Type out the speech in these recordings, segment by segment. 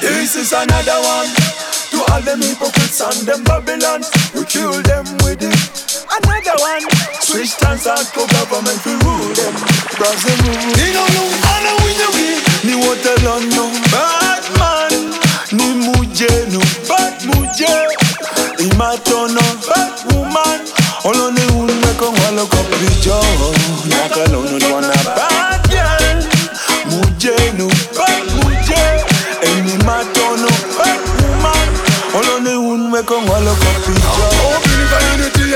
This is another one to all them hypocrites and them Babylon. We kill them with it. Another one. Switch times and co government we rule them. Brazil rule. They don't know how to win the way. Ni hotel on no bad man. Ni muje no bad muje. Imatono bad woman. All on the wound we come walk up the jaw. Nakalono no na bad girl. Muje no con wallow coffee job Now go finish and you till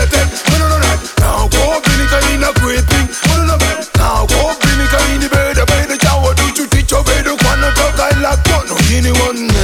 No, no, no, no Now go finish and you not great thing No, no, no, no Now go finish and the better do teach your like No, anyone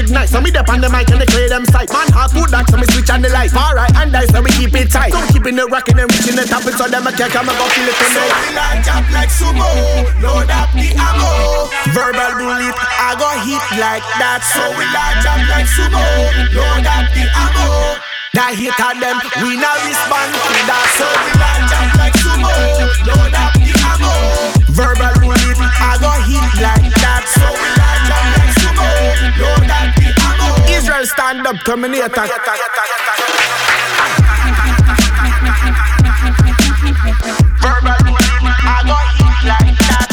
big nights. So me dep on the mic and they clear them sight. Man, hard food that, so me switch on the light. Alright, and dice, so we keep it tight. So keeping the rockin' and reaching the top, so them I can't come and go feel it tonight. So like up like sumo, load up the ammo. Verbal bullet, I go hit like that. So we like chop like sumo, load up the ammo. That hit on them, we not respond to that. So we like chop like sumo, load up the ammo. Verbal rule I go hit like that. So we like that, like so go. Know that it go. Israel stand up, terminator. Verbal rule I go hit like that.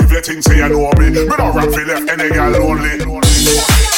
If you think say you know me, me don't rap for left any girl lonely.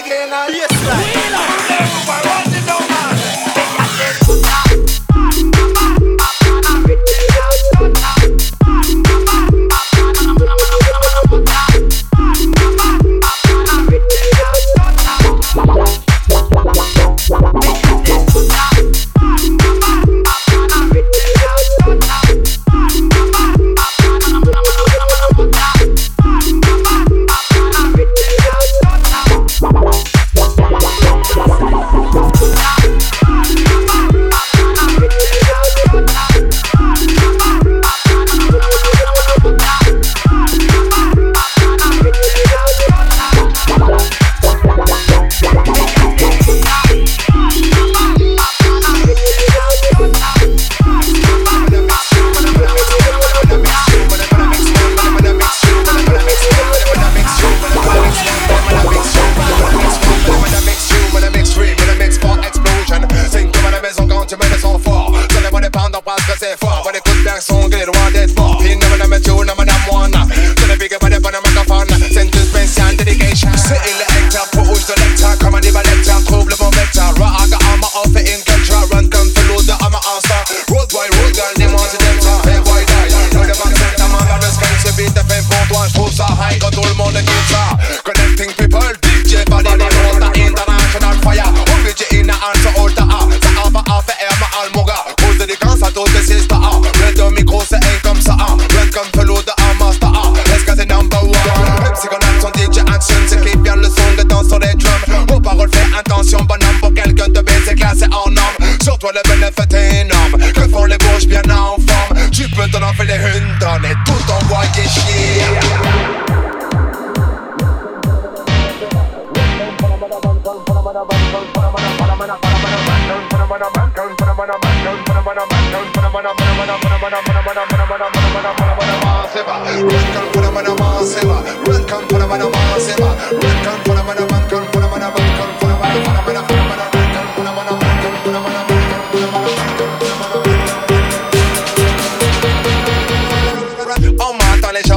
again. Yes, right. Get up. Run come for the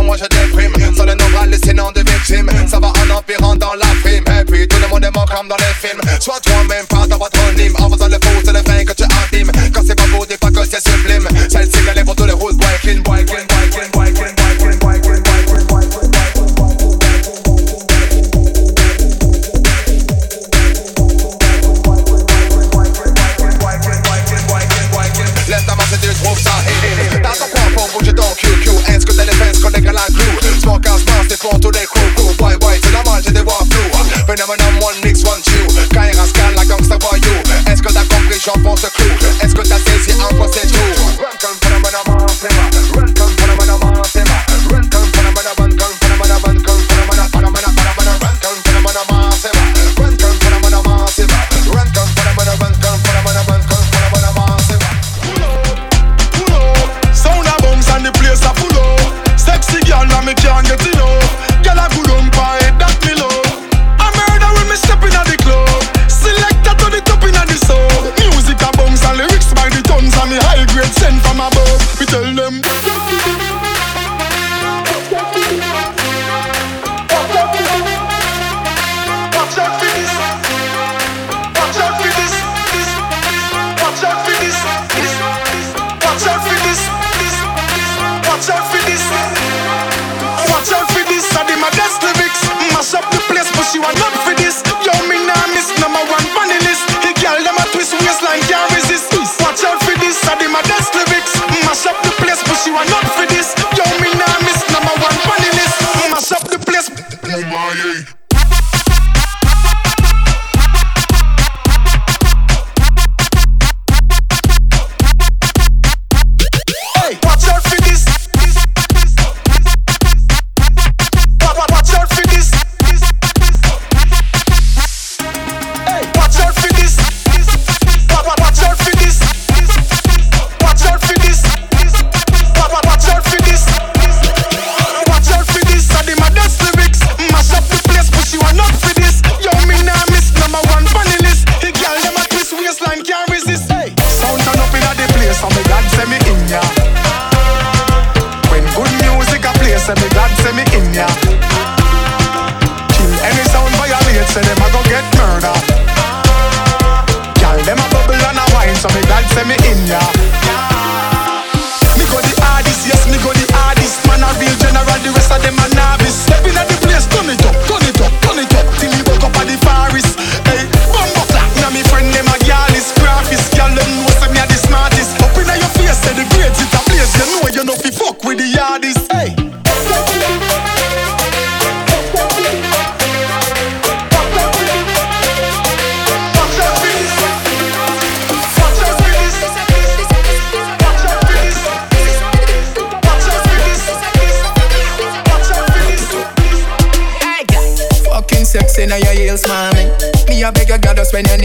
moi je déprime le nombre hallucinant de victimes Ça va en empirant dans la prime Et puis tout le monde est mort comme dans les films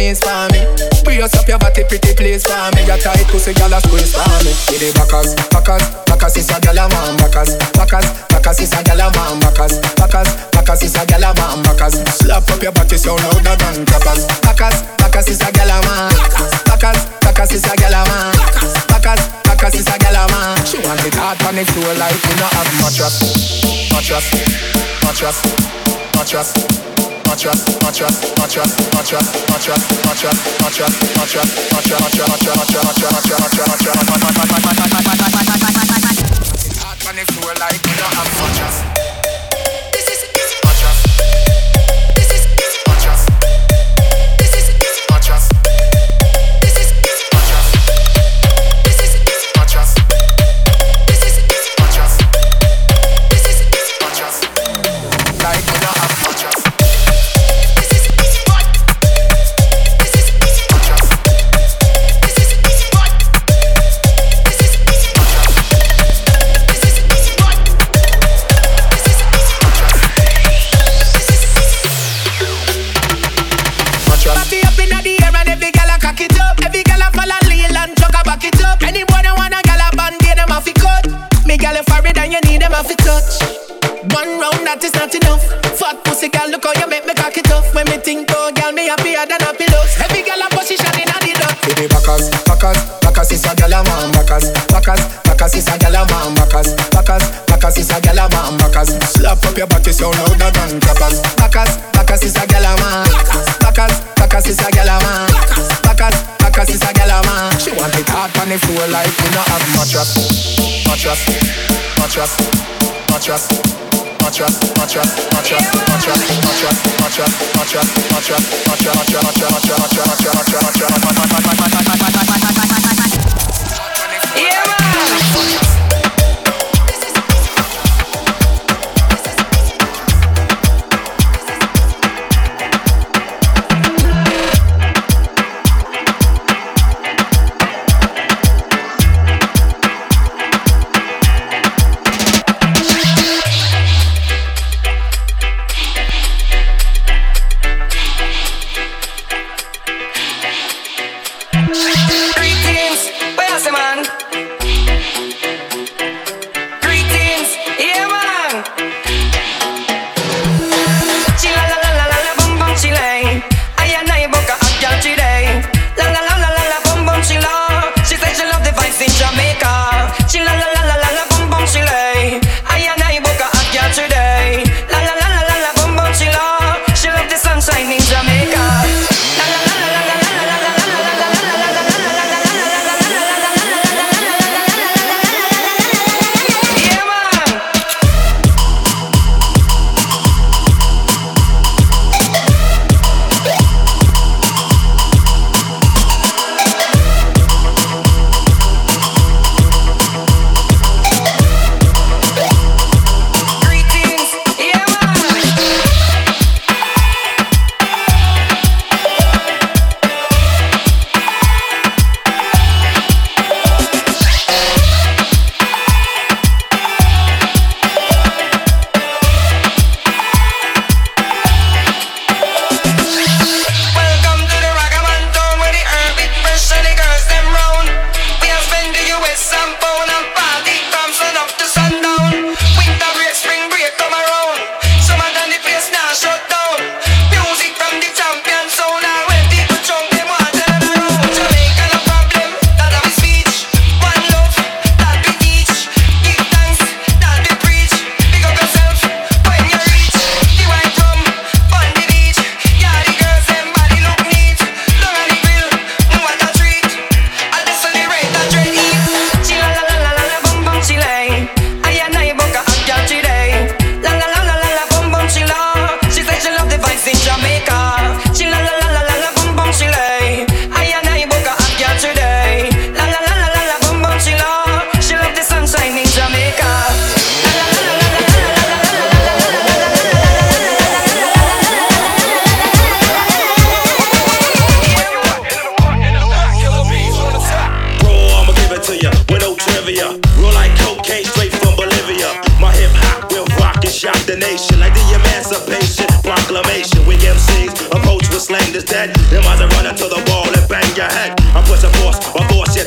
knees for me. Brace up your body, pretty please for me. Your tight pussy, girl a squeeze for me. Give the backers, backers, backers is a girl a man. Backers, backers, backers is a girl a man. Backers, backers, backers is a girl a man. Backers, slap up your body, sound louder than clappers. Backers, backers is a a man. Backers, backers is a a man. Backers, backers is a a man. She want it hard on the floor like we not have mattress, mattress, mattress, mattress. Hot on the like you don't have mattress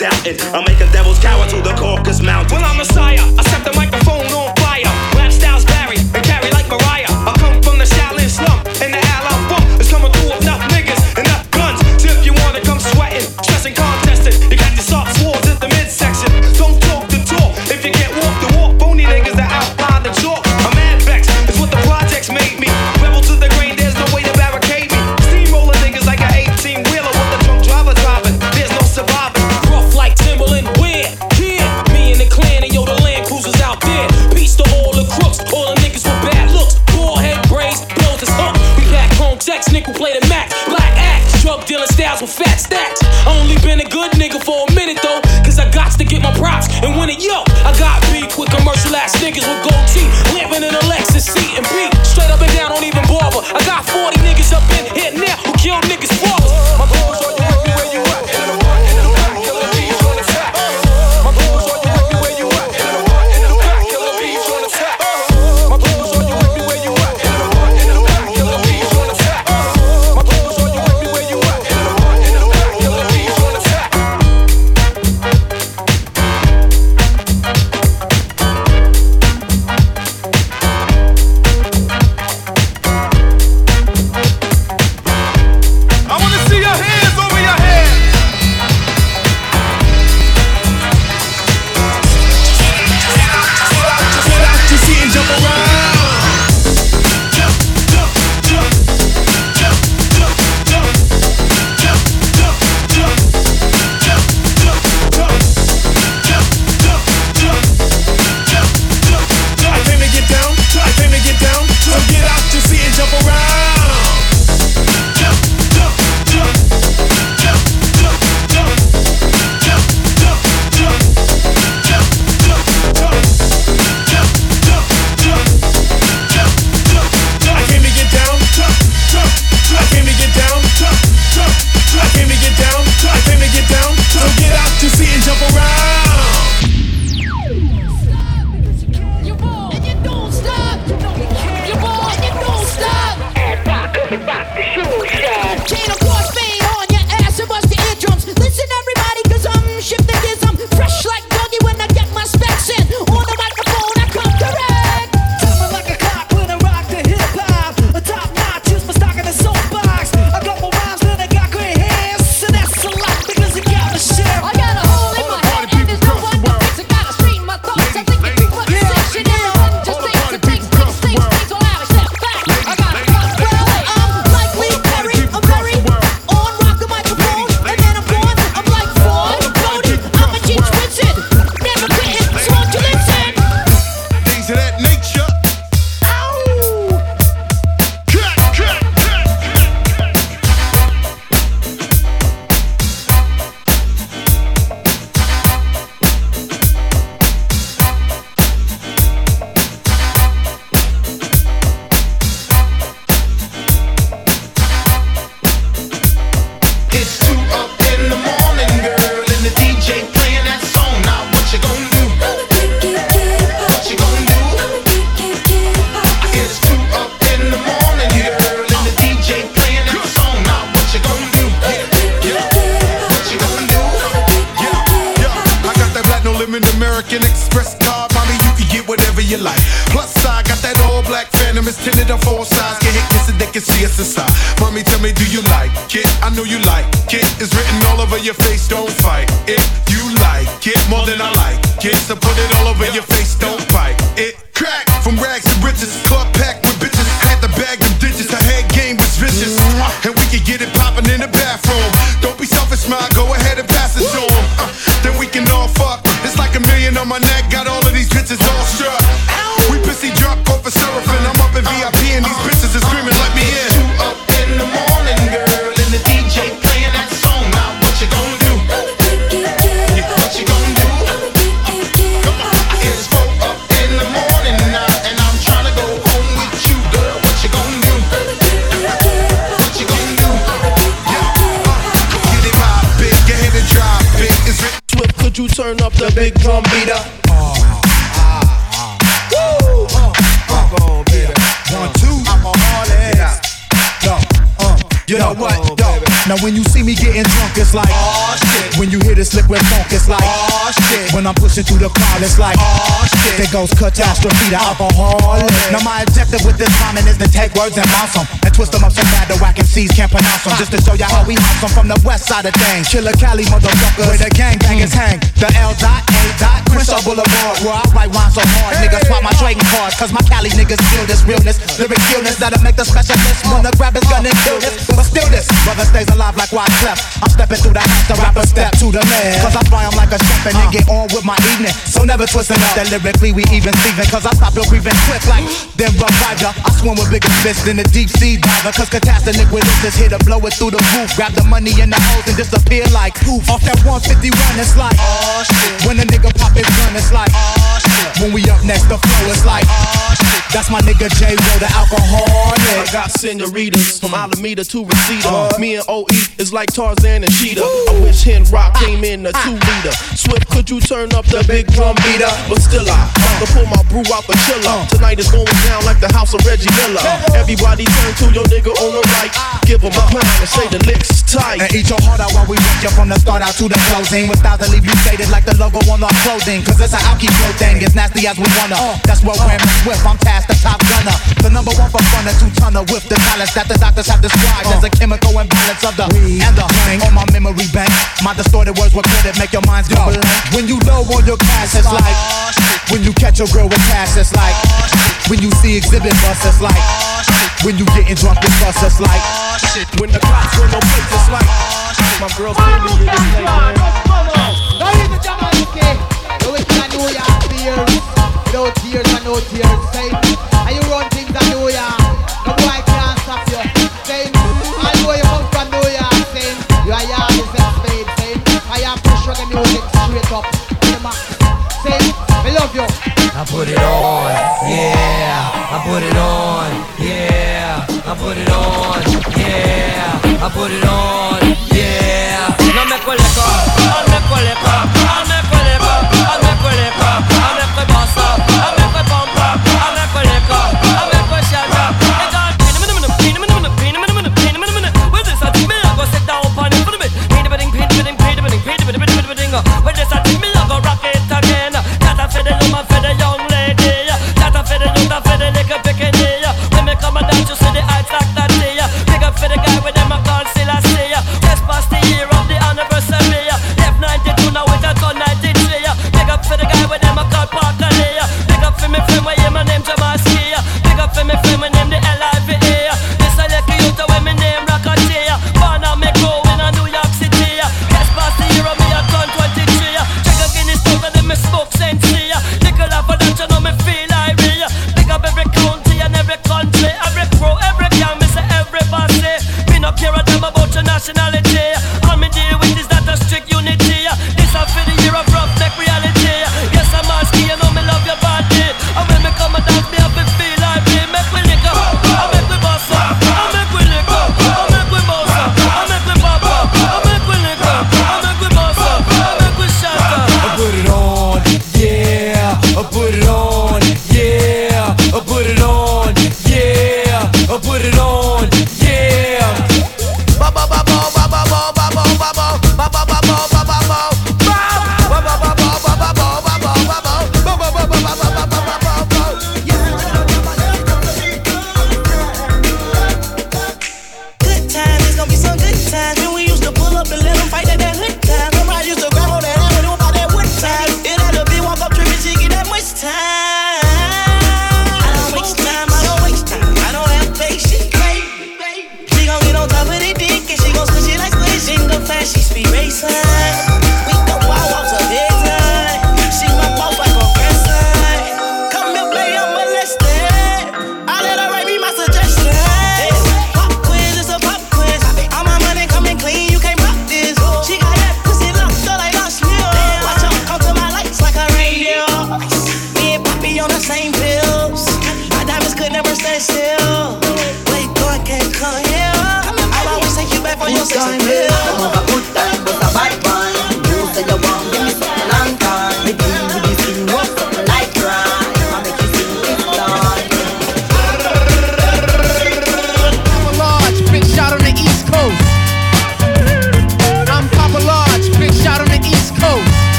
doubting. I'm making devils cower to the caucus Mountains. Well, I'm a it your face, don't bite it. Crack from rags to riches, club packed with bitches. Had to bag them digits, her head game was vicious. And we could get it poppin' shit. When you hear this liquid funk, it's like, oh shit. When I'm pushing through the crowd, it's like, oh shit. There goes catastrophe, the alcoholic. Oh. Now my objective with this rhyming is to take words and bounce them and twist them up so bad the whack MCs can't pronounce them. Just to show y'all how we house them from the west side of things. Killer Cali motherfuckers, where the gangbangers hmm. hang. The L dot A dot Crenshaw Boulevard, where I write rhymes so hard, niggas swap my trading cards. Cause my Cali niggas feel this realness, lyric illness that'll make the specialist wanna grab his gun and kill this. Brother stays alive like why left. I'm stepping through the house, the rapper step to the man. Cause I fly 'em like a chef and then get on with my evening. So never twisting up that lyrically we even Steven. Cause I stop your breathing quick like then revive ya. I swim with bigger fists than a deep sea diver. Cause catastrophic with this is here to blow it through the roof. Grab the money in the holes and disappear like poof. Off that 151, it's like, oh shit. When a nigga pop his gun, it's like, oh shit. When we up next, the flow is like, oh shit. That's my nigga J. Ro, the alcoholic. I got senoritas from Alameda to Reseda. Uh, Me and OE is like Tarzan and Cheetah. I wish Hen Rock came in a two liter. Swift, could you turn up the big drum beater? But still, I have to pull my brew out the chiller. Tonight is going down like the house of Reggie Miller. Everybody turn to your nigga on the right. Give him a pound and say the licks tight. And eat your heart out while we rock you from the start out to the closing. With Without to leave you faded like the logo on our clothing. Cause it's an alky flow thing, as nasty as we wanna. That's what with, Swift. I'm tasked the top gunner. The number one for fun, a two tonner with the talents that the doctors have described as a chemical imbalance of the and the hang on my memory bank. My distorted words were credit, make your minds go blank. When you low on your cash, it's like when you catch a girl with cash, it's like when you see Xzibit bus, it's like when you getting drunk with bus, it's like When the cops run no place, it's like my girl's baby in this late,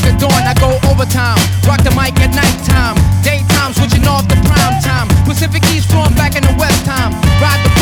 break of dawn, I go overtime. Rock the mic at nighttime. Daytime, switching off the prime time. Pacific East, from back in the West time. Ride the